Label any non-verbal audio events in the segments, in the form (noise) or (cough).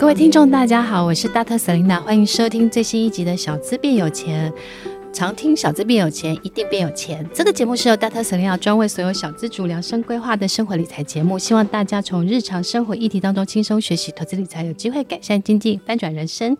各位听众，大家好，我是大特瑟琳娜欢迎收听最新一集的《小资变有钱》。常听小资变有钱，一定变有钱。这个节目是由大特瑟琳娜专为所有小资主量身规划的生活理财节目，希望大家从日常生活议题当中轻松学习投资理财，有机会改善经济，翻转人生。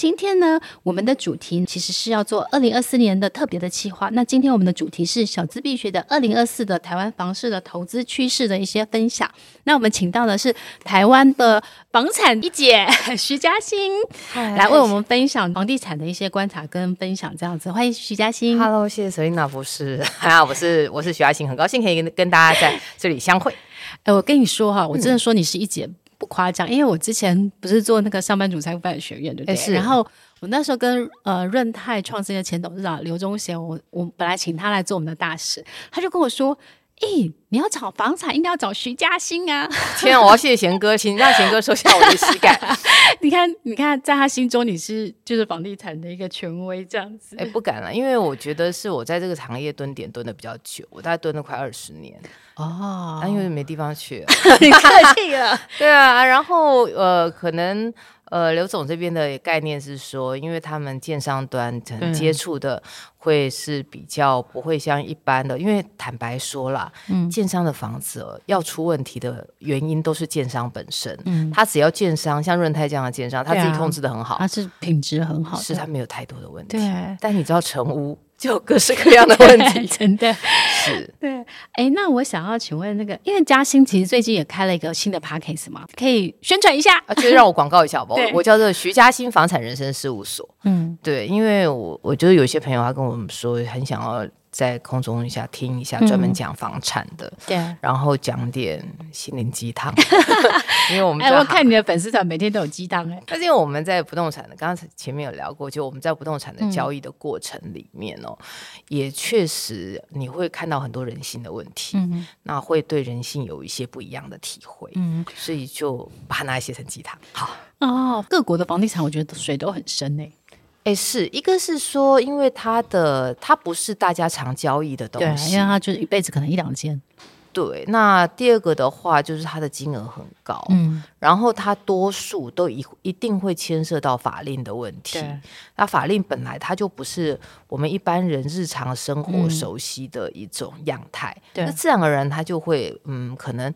今天呢，我们的主题其实是要做二零二四年的特别的企划。那今天我们的主题是小资必学的二零二四的台湾房市的投资趋势的一些分享。那我们请到的是台湾的房产一姐 (laughs) 徐嘉欣来为我们分享房地产的一些观察跟分享，这样子。欢迎徐嘉欣。Hello，谢谢 Selina 博士。(laughs) 啊，我是我是徐嘉欣，很高兴可以跟跟大家在这里相会。哎，我跟你说哈，我真的说你是一姐。夸张，因为我之前不是做那个上班族财富发展学院，对不对？是。然后我那时候跟呃润泰创新的前董事长刘忠贤，我我本来请他来做我们的大使，他就跟我说。咦，你要找房产，应该要找徐嘉欣啊！天啊，我要谢谢贤哥，请让贤哥收下我的膝盖。(laughs) 你看，你看，在他心中你是就是房地产的一个权威，这样子。哎，不敢了，因为我觉得是我在这个行业蹲点蹲的比较久，我大概蹲了快二十年。哦，但因为没地方去了，(laughs) 你客气了。(laughs) 对啊，然后呃，可能。呃，刘总这边的概念是说，因为他们建商端可能接触的会是比较不会像一般的，嗯、因为坦白说啦，嗯，建商的房子要出问题的原因都是建商本身，嗯，他只要建商像润泰这样的建商，他自己控制的很好，他是品质很好，是他没有太多的问题，对。但你知道成屋。就有各式各样的问题，(laughs) 真的是对。哎，那我想要请问那个，因为嘉欣其实最近也开了一个新的 p a c k a g e 嘛，可以宣传一下？啊，就是让我广告一下好不好？我叫做徐嘉欣房产人生事务所。嗯，对，因为我我觉得有些朋友他跟我们说很想要。在空中一下听一下，专门讲房产的，嗯、对，然后讲点心灵鸡汤，(laughs) 因为我们哎，我看你的粉丝团每天都有鸡汤哎。但是因为我们在不动产的，刚刚前面有聊过，就我们在不动产的交易的过程里面哦，嗯、也确实你会看到很多人性的问题，嗯，那会对人性有一些不一样的体会，嗯，所以就把它拿来写成鸡汤。好。哦，各国的房地产我觉得水都很深哎。哎，是一个是说，因为它的它不是大家常交易的东西，因为它就是一辈子可能一两件。对，那第二个的话就是它的金额很高，嗯，然后它多数都一一定会牵涉到法令的问题。对那法令本来它就不是我们一般人日常生活熟悉的一种样态，嗯、那自然而然它就会嗯可能。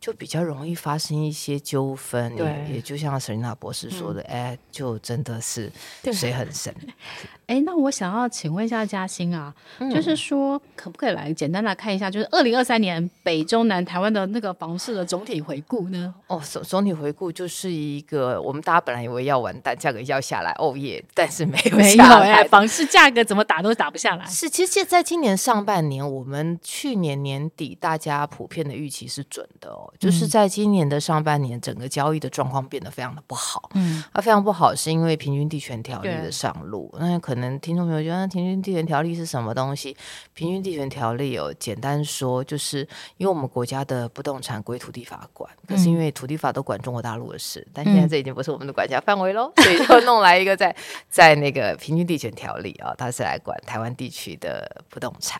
就比较容易发生一些纠纷，对也，也就像 Selina 博士说的，哎、嗯，就真的是水很深。(laughs) 哎，那我想要请问一下嘉欣啊，嗯、就是说可不可以来简单来看一下，就是二零二三年北中南台湾的那个房市的总体回顾呢？哦，总总体回顾就是一个，我们大家本来以为要完蛋，价格要下来，哦耶，但是没有下来，房市价格怎么打都打不下来。是，其实现在今年上半年，我们去年年底大家普遍的预期是准的哦，就是在今年的上半年，整个交易的状况变得非常的不好。嗯，啊，非常不好，是因为平均地权条例的上路，那可能。可能听众朋友觉得平均地权条例是什么东西？平均地权条例哦，简单说就是因为我们国家的不动产归土地法管，可是因为土地法都管中国大陆的事，嗯、但现在这已经不是我们的管辖范围喽，嗯、所以就弄来一个在在那个平均地权条例啊、哦，它是来管台湾地区的不动产。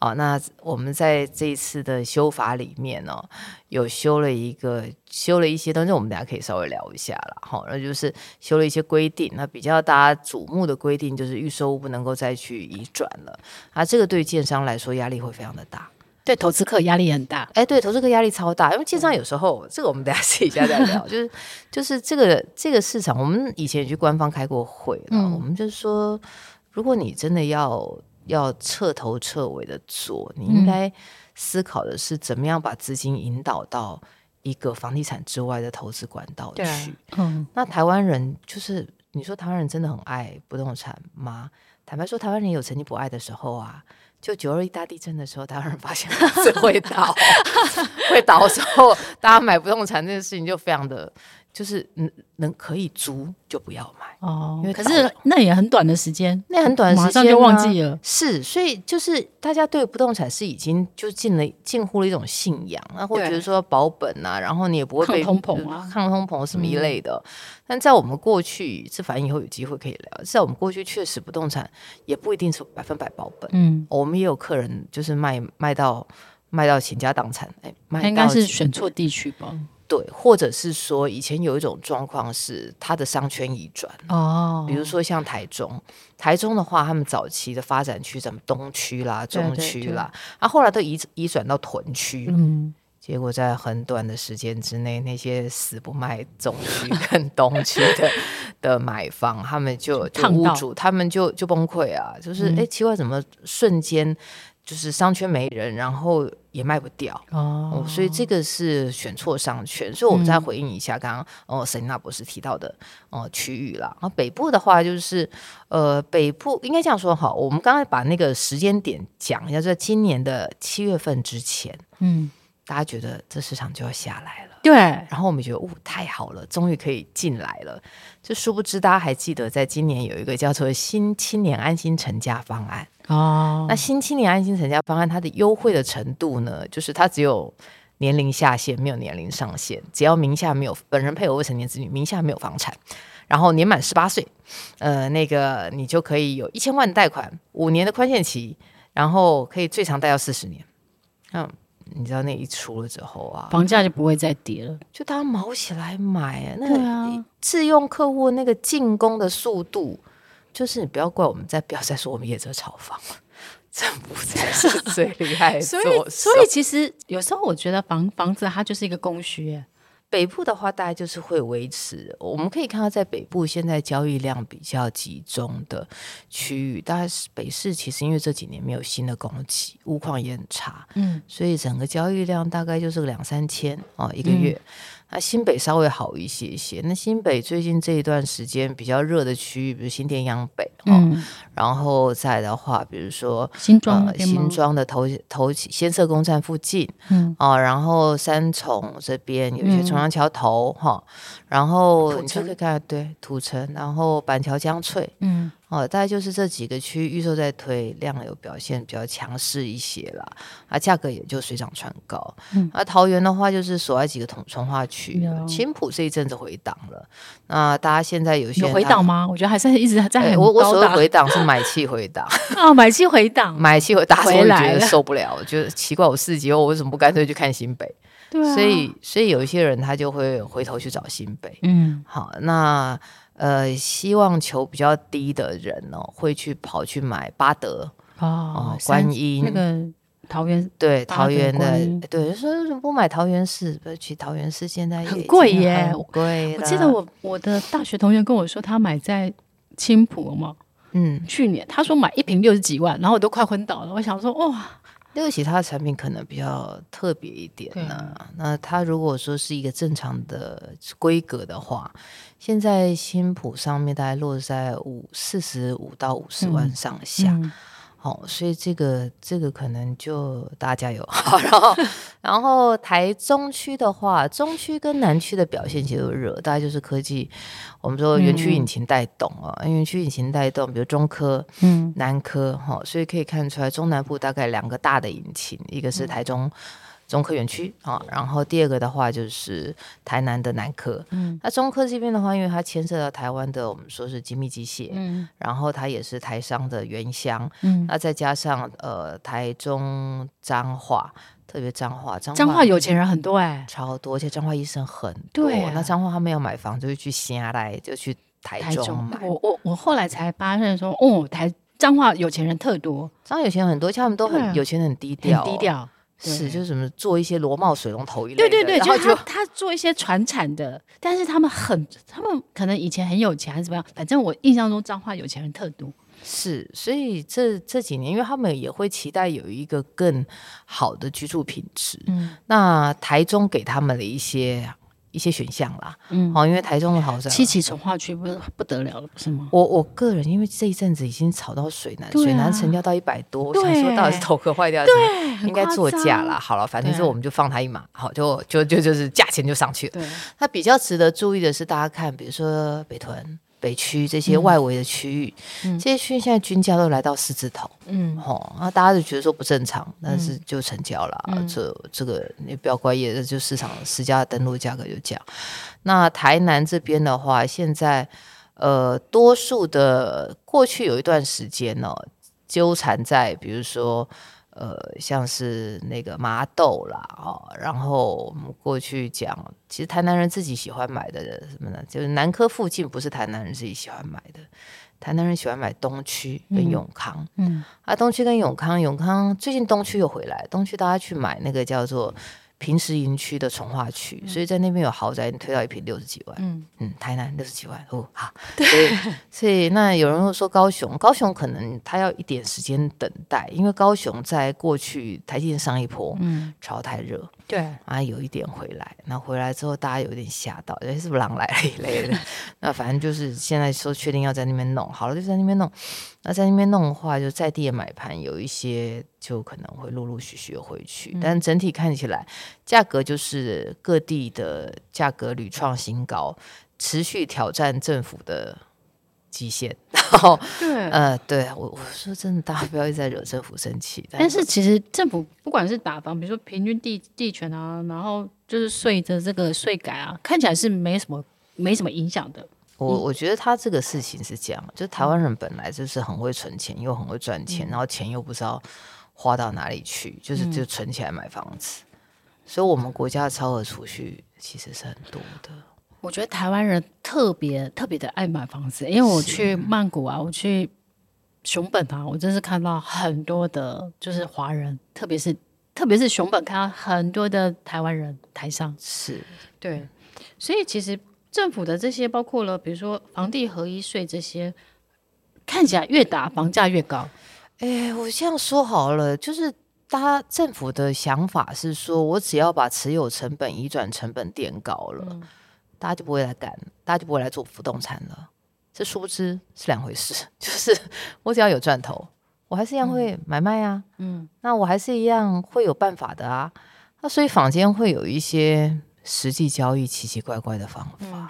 哦，那我们在这一次的修法里面呢、哦，有修了一个，修了一些东西，我们等下可以稍微聊一下了。哈、哦，那就是修了一些规定，那比较大家瞩目的规定就是预售物不能够再去移转了。啊，这个对建商来说压力会非常的大，对投资客压力很大。哎，对投资客压力超大，因为建商有时候、嗯、这个我们等下私底下再聊，(laughs) 就是就是这个这个市场，我们以前也去官方开过会了，嗯、我们就是说，如果你真的要。要彻头彻尾的做，你应该思考的是怎么样把资金引导到一个房地产之外的投资管道去。啊、嗯，那台湾人就是你说台湾人真的很爱不动产吗？坦白说，台湾人有曾经不爱的时候啊。就九二一大地震的时候，台湾人发现房子会倒，(laughs) 会倒的时候，大家买不动产这件事情就非常的。就是能能可以租就不要买哦，因为可是那也很短的时间，那很短的时间马上就忘记了。是，所以就是大家对不动产是已经就进了近乎了一种信仰，然后觉得说保本啊，然后你也不会被抗通膨啊、抗通膨什么一类的。嗯、但在我们过去，这反正以后有机会可以聊。在我们过去，确实不动产也不一定是百分百保本。嗯，我们也有客人就是卖卖到卖到倾家荡产，哎，卖到应该是选错地区吧。对，或者是说以前有一种状况是它的商圈移转哦，比如说像台中，台中的话，他们早期的发展区，什么东区啦、中区啦，啊，后来都移移转到屯区，嗯。结果在很短的时间之内，那些死不卖中区跟东区的 (laughs) 的买房，他们就就屋主他们就就崩溃啊！就是哎、嗯，奇怪，怎么瞬间就是商圈没人，然后也卖不掉哦，所以这个是选错商圈。所以我们再回应一下刚刚、嗯、哦，Selina 博士提到的哦区域啦。然后北部的话，就是呃北部应该这样说好，我们刚才把那个时间点讲一下，在今年的七月份之前，嗯。大家觉得这市场就要下来了，对。然后我们觉得，哦，太好了，终于可以进来了。就殊不知，大家还记得，在今年有一个叫做“新青年安心成家方案”哦。那“新青年安心成家方案”它的优惠的程度呢，就是它只有年龄下限，没有年龄上限，只要名下没有本人、配偶、未成年子女，名下没有房产，然后年满十八岁，呃，那个你就可以有一千万贷款，五年的宽限期，然后可以最长贷到四十年，嗯。你知道那一出了之后啊，房价就不会再跌了，就大家卯起来买啊。那个自用客户那个进攻的速度，就是你不要怪我们再不要再说我们业者炒房了，政府才是最厉害的。(laughs) 所以，所以其实有时候我觉得房房子它就是一个供需。北部的话，大概就是会维持。我们可以看到，在北部现在交易量比较集中的区域，大概是北市。其实因为这几年没有新的供给，物况也很差，嗯，所以整个交易量大概就是两三千哦一个月。嗯那新北稍微好一些些。那新北最近这一段时间比较热的区域，比如新店阳北，嗯、哦，然后再的话，比如说新庄、呃、新庄的头头先社工站附近，嗯，哦，然后三重这边有一些重阳桥头，哈、嗯哦，然后你就可以看对土城，然后板桥江翠，嗯。哦，大概就是这几个区域预售在推，量有表现比较强势一些啦，啊，价格也就水涨船高。嗯，啊，桃园的话就是所在几个同从化区，青浦这一阵子回档了。那大家现在有些有回档吗？我觉得还是一直在。我我所谓回档是买气回档。(laughs) 哦，买气回档，(laughs) 买气回档，我觉得受不了，觉得奇怪，我四级后我为什么不干脆去看新北？对啊，所以所以有一些人他就会回头去找新北。嗯，好，那。呃，希望求比较低的人哦，会去跑去买巴德哦，观音那个桃园对桃园的对，说为什么不买桃园市？不去桃园市现在也很贵耶，很贵。我记得我我的大学同学跟我说，他买在青浦嘛，嗯，去年他说买一瓶六十几万，然后我都快昏倒了。我想说，哇。那个其他的产品可能比较特别一点呢、啊。那它如果说是一个正常的规格的话，现在新埔上面大概落在五四十五到五十万上下。嗯嗯好、哦，所以这个这个可能就大家加油。(laughs) 好，然后 (laughs) 然后台中区的话，中区跟南区的表现其实都热，大概就是科技，我们说园区引擎带动啊，园区引擎带动，比如中科、嗯，南科，哈、哦，所以可以看出来中南部大概两个大的引擎，一个是台中。嗯中科园区啊，然后第二个的话就是台南的南科。嗯，那中科这边的话，因为它牵涉到台湾的我们说是精密机械，嗯，然后它也是台商的原乡，嗯，那再加上呃台中彰化，特别彰化，彰化有钱人很多哎、欸，超多，而且彰化医生很多。对、啊，那彰化他们要买房就会去下来，就去台中买。中我我我后来才发现说，哦，台彰化有钱人特多，彰化有钱人很多，而且他们都很有钱人很低调、哦，很低调。是，就是什么做一些螺帽水龙头一类的，对对对，然后就他，他做一些传产的，但是他们很，他们可能以前很有钱还是怎么样，反正我印象中彰化有钱人特多。是，所以这这几年，因为他们也会期待有一个更好的居住品质，嗯，那台中给他们的一些。一些选项啦，嗯，好，因为台中的豪宅，七期从化区不是不得了了，不是吗？我我个人因为这一阵子已经炒到水南，啊、水南成交到一百多，我想说到底是头壳坏掉，对，应该作价啦。好了，反正是我们就放他一马，好，就就就就是价钱就上去了。对，那比较值得注意的是，大家看，比如说北屯。北区这些外围的区域，嗯、这些区域现在均价都来到四字头，嗯，吼，那大家就觉得说不正常，但是就成交了，嗯、这这个你不要怪业，就市场实价登录价格就这样。那台南这边的话，现在呃，多数的过去有一段时间呢、哦，纠缠在比如说呃，像是那个麻豆啦，哦，然后我们过去讲，其实台南人自己喜欢买的什么呢？就是南科附近不是台南人自己喜欢买的，台南人喜欢买东区跟永康，嗯，嗯啊，东区跟永康，永康最近东区又回来，东区大家去买那个叫做。平时营区的从化区，所以在那边有豪宅，你推到一平六十几万。嗯。嗯，台南六十几万哦，好。对，所以，所以那有人会说高雄，高雄可能他要一点时间等待，因为高雄在过去台积电上一波，嗯，炒太热，对啊，有一点回来，那回来之后大家有点吓到，哎，是不是狼来了一类的？(laughs) 那反正就是现在说确定要在那边弄，好了就在那边弄。那在那边弄的话，就在地的买盘有一些就可能会陆陆续续回去，嗯、但整体看起来价格就是各地的价格屡创新高，持续挑战政府的极限。然后，(laughs) 对，呃，对我我说真的，大家不要一直在惹政府生气。但是其实政府不管是打房，比如说平均地地权啊，然后就是税的这个税改啊，看起来是没什么没什么影响的。我我觉得他这个事情是这样，就台湾人本来就是很会存钱，又很会赚钱，然后钱又不知道花到哪里去，就是就存起来买房子。所以，我们国家的超额储蓄其实是很多的。我觉得台湾人特别特别的爱买房子，因为我去曼谷啊，我去熊本啊，我真是看到很多的，就是华人，特别是特别是熊本，看到很多的台湾人台上，是对，所以其实。政府的这些包括了，比如说房地合一税这些，看起来越打房价越高。哎，我这样说好了，就是大家政府的想法是说，我只要把持有成本移转成本垫高了，嗯、大家就不会来干，大家就不会来做不动产了。这殊不知是两回事，(laughs) 就是我只要有赚头，我还是一样会买卖啊。嗯，那我还是一样会有办法的啊。那所以坊间会有一些。实际交易奇奇怪怪的方法，嗯、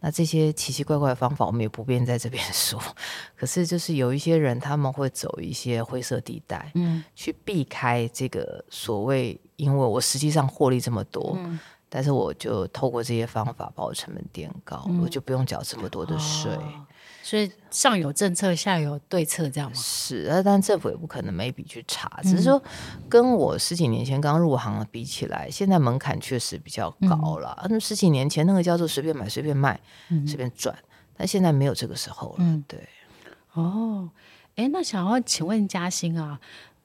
那这些奇奇怪怪的方法我们也不便在这边说。(laughs) 可是就是有一些人他们会走一些灰色地带，嗯，去避开这个所谓，因为我实际上获利这么多，嗯、但是我就透过这些方法把我成本垫高，嗯、我就不用缴这么多的税。哦所以上有政策，下有对策，这样吗？是，呃，但政府也不可能每笔去查。只是说，跟我十几年前刚入行比起来，现在门槛确实比较高了。那、嗯、十几年前那个叫做随便买、随便卖、嗯、随便赚，但现在没有这个时候了。嗯、对。哦，哎，那想要请问嘉欣啊，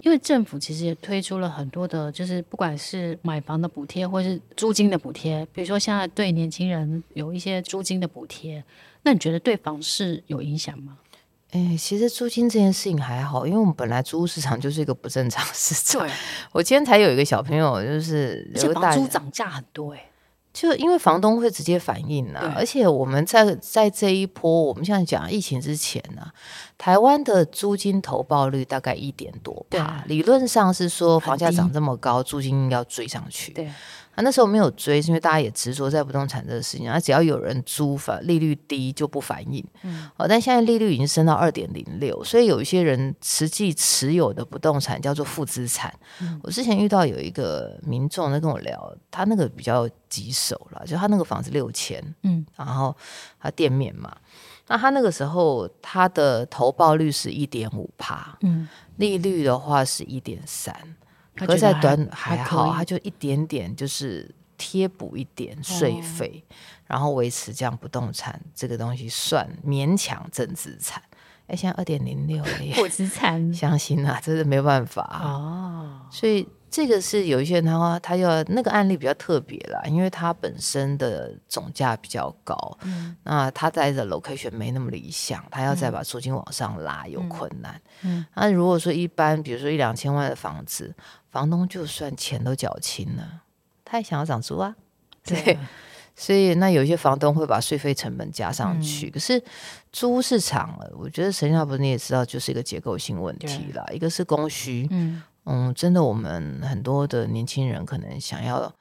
因为政府其实也推出了很多的，就是不管是买房的补贴，或是租金的补贴，比如说现在对年轻人有一些租金的补贴。那你觉得对房市有影响吗？哎，其实租金这件事情还好，因为我们本来租屋市场就是一个不正常市场。对，我今天才有一个小朋友，就是这房租涨价很多哎，就因为房东会直接反映呢、啊，而且我们在在这一波，我们现在讲疫情之前呢、啊，台湾的租金投报率大概一点多吧，理论上是说房价涨这么高，租金要追上去。对。啊，那时候没有追，是因为大家也执着在不动产这个事情。啊，只要有人租，反利率低就不反应。嗯，哦，但现在利率已经升到二点零六，所以有一些人实际持有的不动产叫做负资产。嗯，我之前遇到有一个民众在跟我聊，他那个比较棘手了，就他那个房子六千，嗯，然后他店面嘛，那他那个时候他的投报率是一点五趴，嗯，利率的话是一点三。可在短还，好，他就一点点，就是贴补一点税费，哦、然后维持这样不动产这个东西算勉强正资产。哎，现在二点零六了耶，负资产，(laughs) 相信啊，真的没办法哦。所以这个是有一些人他话，他要那个案例比较特别啦，因为他本身的总价比较高，嗯，那他在的 location 没那么理想，他要再把租金往上拉、嗯、有困难。嗯，那如果说一般，比如说一两千万的房子。房东就算钱都缴清了，他也想要涨租啊。(laughs) 对，对，所以那有些房东会把税费成本加上去。嗯、可是租屋市场，我觉得陈小不你也知道，就是一个结构性问题啦。一个是供需，嗯嗯，真的，我们很多的年轻人可能想要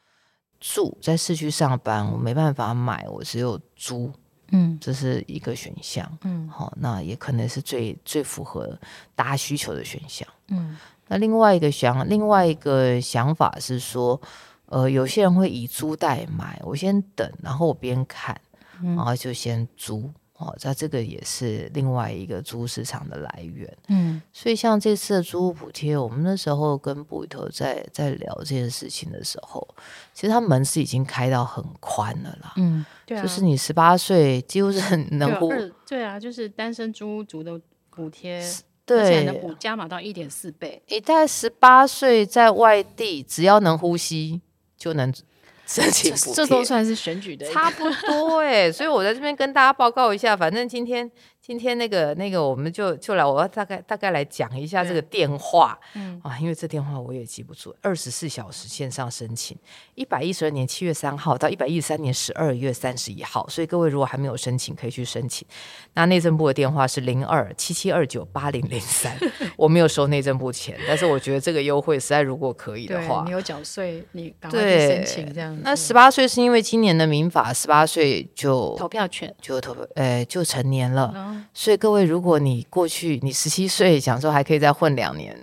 住在市区上班，我没办法买，我只有租，嗯，这是一个选项，嗯，好，那也可能是最最符合大家需求的选项，嗯。那另外一个想，另外一个想法是说，呃，有些人会以租代买，我先等，然后我边看，然后就先租，哦，那这个也是另外一个租屋市场的来源。嗯，所以像这次的租屋补贴，我们那时候跟布里头在在聊这件事情的时候，其实他门是已经开到很宽了啦。嗯，对啊，就是你十八岁几乎是很能呼。对啊，就是单身租屋族的补贴，对，而且能补加码到一点四倍。你在十八岁在外地，只要能呼吸就能。申请补贴，这都算是选举的，差不多哎、欸，所以我在这边跟大家报告一下，反正今天。今天那个那个，我们就就来，我要大概大概来讲一下这个电话，嗯啊，因为这电话我也记不住，二十四小时线上申请，一百一十二年七月三号到一百一十三年十二月三十一号，所以各位如果还没有申请，可以去申请。那内政部的电话是零二七七二九八零零三，(laughs) 我没有收内政部钱，但是我觉得这个优惠实在如果可以的话，你有缴税，你赶快去申请这样子。那十八岁是因为今年的民法，十八岁就投票权就投呃就成年了。嗯所以各位，如果你过去你十七岁，想说还可以再混两年，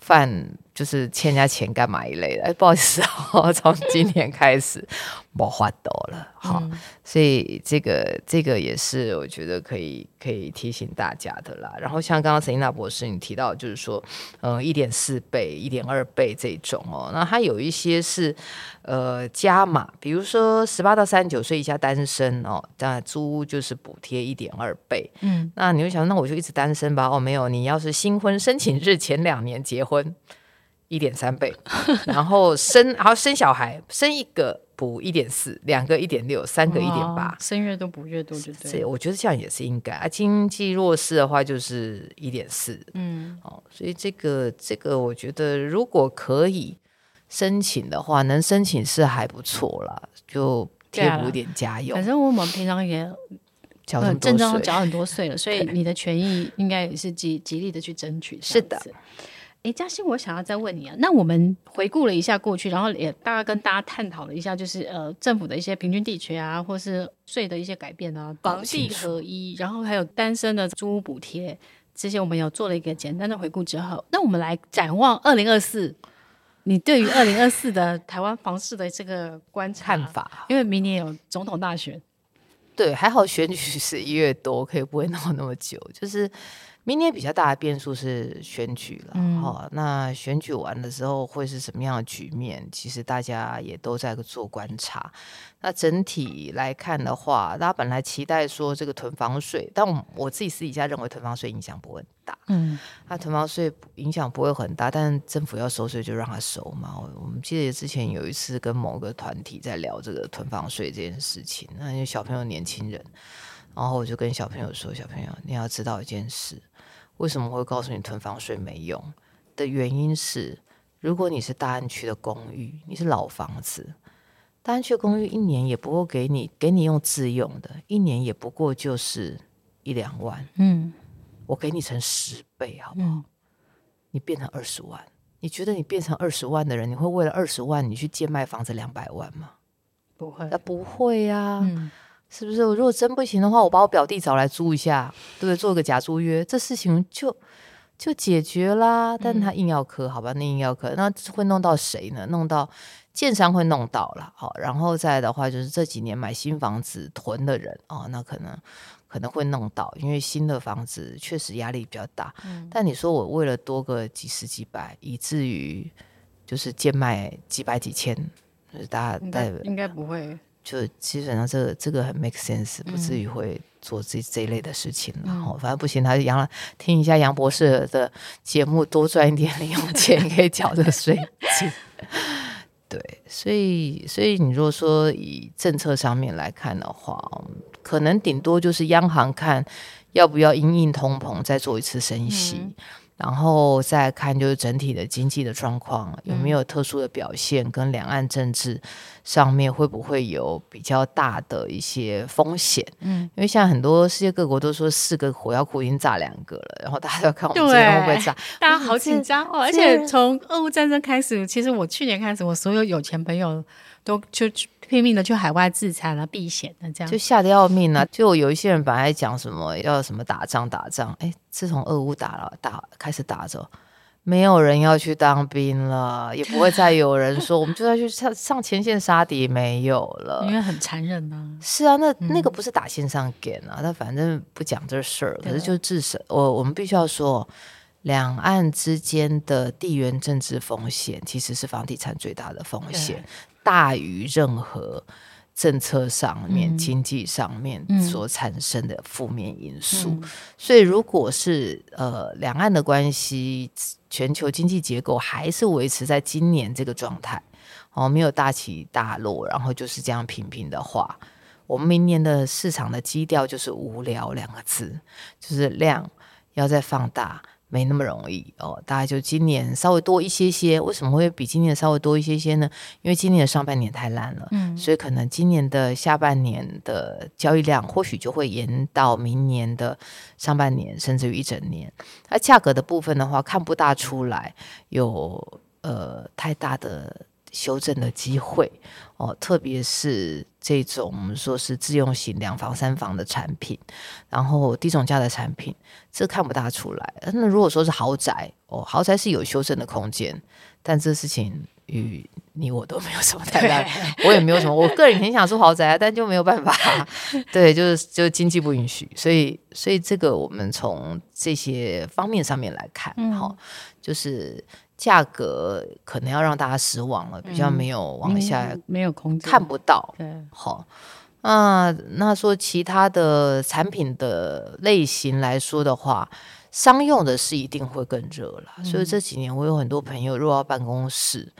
犯就是欠人家钱干嘛一类的，哎，不好意思哦，(laughs) 从今年开始。没法度了，好，嗯、所以这个这个也是我觉得可以可以提醒大家的啦。然后像刚刚 Selina 博士你提到，就是说，呃，一点四倍、一点二倍这种哦，那它有一些是呃加码，比如说十八到三十九岁以下单身哦，那租屋就是补贴一点二倍。嗯，那你会想，那我就一直单身吧？哦，没有，你要是新婚申请日前两年结婚，一点三倍，然后生然后生小孩生一个。补一点四，两个一点六，三个一点八，生越多补越多，就对。我觉得这样也是应该啊。经济弱势的话就是一点四，嗯，哦，所以这个这个我觉得如果可以申请的话，能申请是还不错了，就贴补一点家用。反正我们平常也缴很多税，缴很多税了，所以你的权益应该也是极极力的去争取。是的。哎，嘉欣，我想要再问你啊，那我们回顾了一下过去，然后也大概跟大家探讨了一下，就是呃政府的一些平均地权啊，或是税的一些改变啊，房地合一，然后还有单身的租屋补贴，这些我们有做了一个简单的回顾之后，那我们来展望二零二四，你对于二零二四的台湾房市的这个观察看法，因为明年有总统大选，对，还好选举是一月多，可以不会闹那么久，就是。明年比较大的变数是选举了，嗯哦，那选举完的时候会是什么样的局面？其实大家也都在做观察。那整体来看的话，大家本来期待说这个囤房税，但我我自己私底下认为囤房税影响不会很大。嗯，那囤房税影响不会很大，但政府要收税就让他收嘛。我们记得之前有一次跟某个团体在聊这个囤房税这件事情，那些小朋友、年轻人，然后我就跟小朋友说：“小朋友，你要知道一件事。”为什么会告诉你囤房税没用的原因是，如果你是大安区的公寓，你是老房子，大安区的公寓一年也不过给你给你用自用的，一年也不过就是一两万。嗯，我给你成十倍好不好？嗯、你变成二十万，你觉得你变成二十万的人，你会为了二十万你去贱卖房子两百万吗？不会，那不会呀、啊。嗯是不是？如果真不行的话，我把我表弟找来租一下，对不对？做个假租约，这事情就就解决啦。但他硬要磕，好吧？那硬要磕，那会弄到谁呢？弄到建商会弄到了。好，然后再的话，就是这几年买新房子囤的人哦，那可能可能会弄到，因为新的房子确实压力比较大。嗯，但你说我为了多个几十几百，以至于就是贱卖几百几千，就是大家带应该不会。就基本上这个这个很 make sense，不至于会做这、嗯、这一类的事情了。然后、嗯、反正不行，他杨听一下杨博士的节目，多赚一点零用钱，可以缴这个税金。对，所以所以你如果说以政策上面来看的话，可能顶多就是央行看要不要因应通膨再做一次升息。嗯然后再看就是整体的经济的状况有没有特殊的表现，跟两岸政治上面会不会有比较大的一些风险？嗯，因为现在很多世界各国都说四个火药库已经炸两个了，然后大家要看我们这边会不会炸，大家好紧张哦。而且从俄乌战争开始，其实我去年开始，我所有有钱朋友都就拼命的去海外自产了、避险的，这样就吓得要命了、啊。就有一些人本来讲什么要什么打仗打仗，哎，自从俄乌打了打开始打着，没有人要去当兵了，也不会再有人说我们就要去上 (laughs) 上前线杀敌，没有了，因为很残忍啊。是啊，那、嗯、那个不是打线上 game 啊，他反正不讲这事儿。可是就至少我我们必须要说，两岸之间的地缘政治风险其实是房地产最大的风险，大于任何。政策上面、嗯、经济上面所产生的负面因素，嗯、所以如果是呃两岸的关系，全球经济结构还是维持在今年这个状态，哦，没有大起大落，然后就是这样平平的话，我们明年的市场的基调就是无聊两个字，就是量要再放大。没那么容易哦，大概就今年稍微多一些些。为什么会比今年稍微多一些些呢？因为今年的上半年太烂了，嗯，所以可能今年的下半年的交易量或许就会延到明年的上半年，甚至于一整年。那价格的部分的话，看不大出来有呃太大的。修正的机会哦，特别是这种我们说是自用型两房、三房的产品，然后低总价的产品，这看不大出来。那如果说是豪宅哦，豪宅是有修正的空间，但这事情与你我都没有什么太大，我也没有什么。我个人很想住豪宅啊，但就没有办法。对，就是就经济不允许，所以所以这个我们从这些方面上面来看，好、嗯，就是。价格可能要让大家失望了，比较没有往下，没有空间，看不到。对，好，那那说其他的产品的类型来说的话，商用的是一定会更热了。嗯。所以这几年我有很多朋友，如果要办公室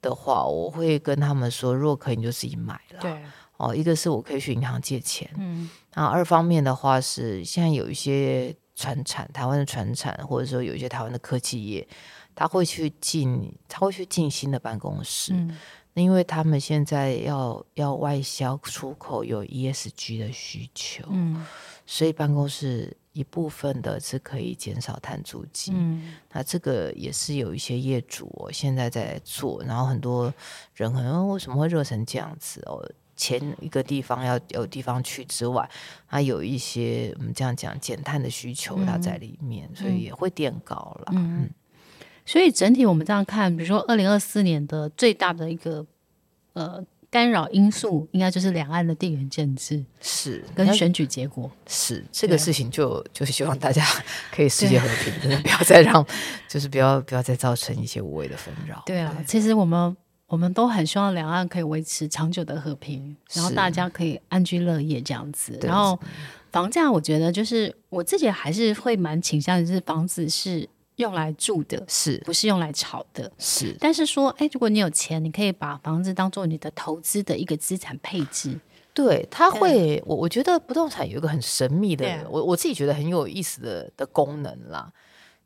的话，我会跟他们说，如果可以你就自己买了。对，哦，一个是我可以去银行借钱，嗯，然后二方面的话是现在有一些传产，台湾的传产，或者说有一些台湾的科技业。他会去进，他会去进新的办公室，嗯，因为他们现在要要外销出口，有 ESG 的需求，嗯，所以办公室一部分的是可以减少碳足迹，嗯，那这个也是有一些业主哦，现在在做，然后很多人可能为什么会热成这样子哦？前一个地方要有地方去之外，还有一些我们这样讲减碳的需求，它在里面，嗯，所以也会垫高了，嗯。嗯。所以整体我们这样看，比如说二零二四年的最大的一个呃干扰因素，应该就是两岸的地缘政治是。跟选举结果。是这个事情就，就就是希望大家可以世界和平，(laughs) 真的不要再让，就是不要不要再造成一些无谓的纷扰。对啊，对。其实我们我们都很希望两岸可以维持长久的和平，然后大家可以安居乐业这样子。然后房价，我觉得就是我自己还是会蛮倾向就是房子是。用来住的，是不是用来炒的？是，但是说，哎，如果你有钱，你可以把房子当做你的投资的一个资产配置。对，它会，我我觉得不动产有一个很神秘的，我我自己觉得很有意思的的功能啦，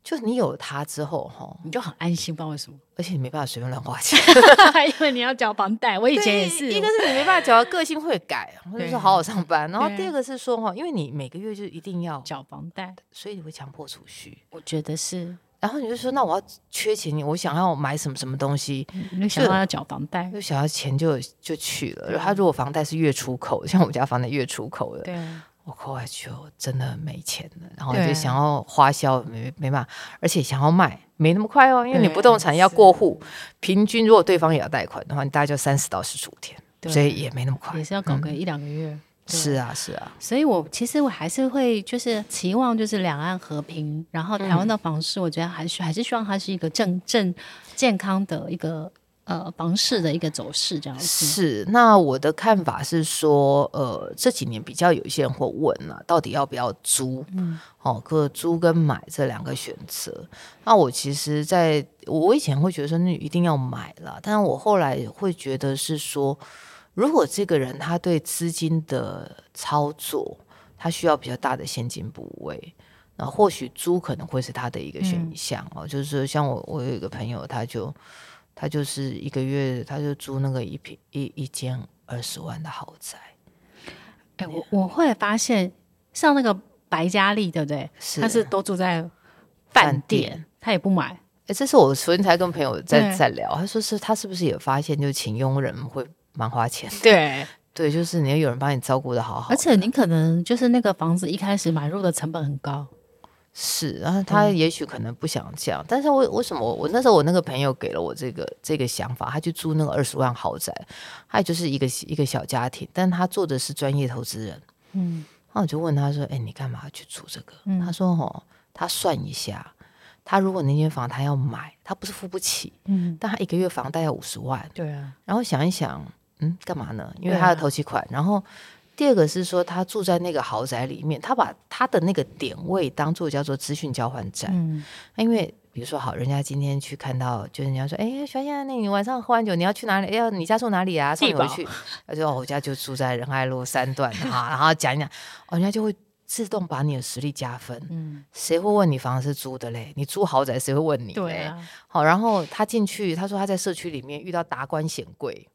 就是你有了它之后，哈，你就很安心，不知道为什么，而且你没办法随便乱花钱，(laughs) 因为你要缴房贷。我以前也是，一个是你没办法缴，个性会改，或者说好好上班。然后第二个是说，哈，因为你每个月就一定要缴房贷，所以你会强迫储蓄。我觉得是。然后你就说，那我要缺钱，我想要买什么什么东西，你想要要缴房贷，就想要钱就就去了。他如果房贷是月出口，像我们家房贷月出口的，对，我后来就真的没钱了。然后就想要花销没没办法，而且想要卖没那么快哦，因为你不动产要过户，平均如果对方也要贷款的话，你大概就三十到十五天，所以也没那么快，也是要搞个一两个月。是啊，是啊，所以我其实我还是会就是期望就是两岸和平，然后台湾的房市，我觉得还是、嗯、还是希望它是一个正正健康的一个呃房市的一个走势这样子。是，那我的看法是说，呃，这几年比较有一些人会问了、啊，到底要不要租？嗯，哦，可租跟买这两个选择。那我其实在我以前会觉得说，那一定要买了，但是我后来会觉得是说。如果这个人他对资金的操作，他需要比较大的现金部位，那或许租可能会是他的一个选项哦。嗯、就是说像我，我有一个朋友，他就他就是一个月，他就租那个一平一一间二十万的豪宅。哎、欸，我我会发现，像那个白嘉丽，对不对？是，他是都住在饭店，他也不买。哎、欸，这是我昨天才跟朋友在在聊，他说是他是不是也发现，就是请佣人会。蛮花钱，对 (laughs) 对，就是你要有人帮你照顾的好好，而且你可能就是那个房子一开始买入的成本很高，是，然后他也许可能不想这样，嗯、但是为为什么我我那时候我那个朋友给了我这个这个想法，他去租那个二十万豪宅，他也就是一个一个小家庭，但他做的是专业投资人，嗯，那我就问他说，哎，你干嘛要去租这个？嗯、他说，哦，他算一下，他如果那间房他要买，他不是付不起，嗯，但他一个月房贷要五十万，对啊，然后想一想，嗯，干嘛呢？因为他的头期款，啊、然后。第二个是说，他住在那个豪宅里面，他把他的那个点位当做叫做资讯交换站。嗯，因为比如说，好，人家今天去看到，就人家说，哎，小燕，那你晚上喝完酒，你要去哪里？要你家住哪里啊？送你回去。他说，我家就住在仁爱路三段哈，(laughs) 然后讲一讲，人家就会自动把你的实力加分。嗯，谁会问你房子是租的嘞？你租豪宅谁会问你？对啊。好，然后他进去，他说他在社区里面遇到达官显贵。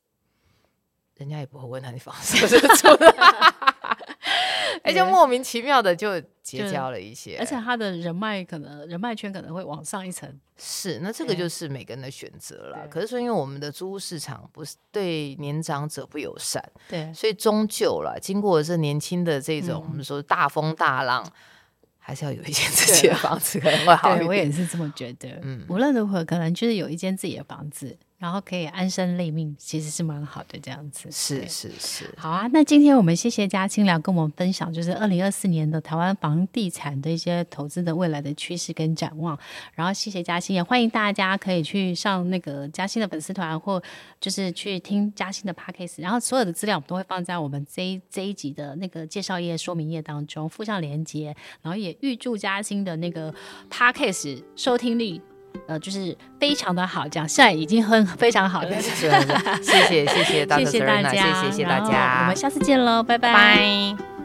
人家也不会问他你房子是不是租的，哎，就莫名其妙的就结交了一些，而且他的人脉可能人脉圈可能会往上一层。是，那这个就是每个人的选择了。可是说，因为我们的租屋市场不是对年长者不友善，对，所以终究了，经过这年轻的这种我们说大风大浪，还是要有一间自己的房子可能会好一点。对，我也是这么觉得。嗯，无论如何，可能就是有一间自己的房子。然后可以安身立命，其实是蛮好的这样子。是是是，好啊。那今天我们谢谢嘉歆来跟我们分享，就是二零二四年的台湾房地产的一些投资的未来的趋势跟展望。然后谢谢嘉欣，也欢迎大家可以去上那个嘉欣的粉丝团，或就是去听嘉欣的 Podcast。然后所有的资料我们都会放在我们这一这一集的那个介绍页说明页当中，附上连接。然后也预祝嘉欣的那个 Podcast 收听率。呃，就是非常的好，这样现在已经很非常好了。(laughs) 谢谢谢谢大家，谢谢大家，我们下次见喽，拜拜。拜。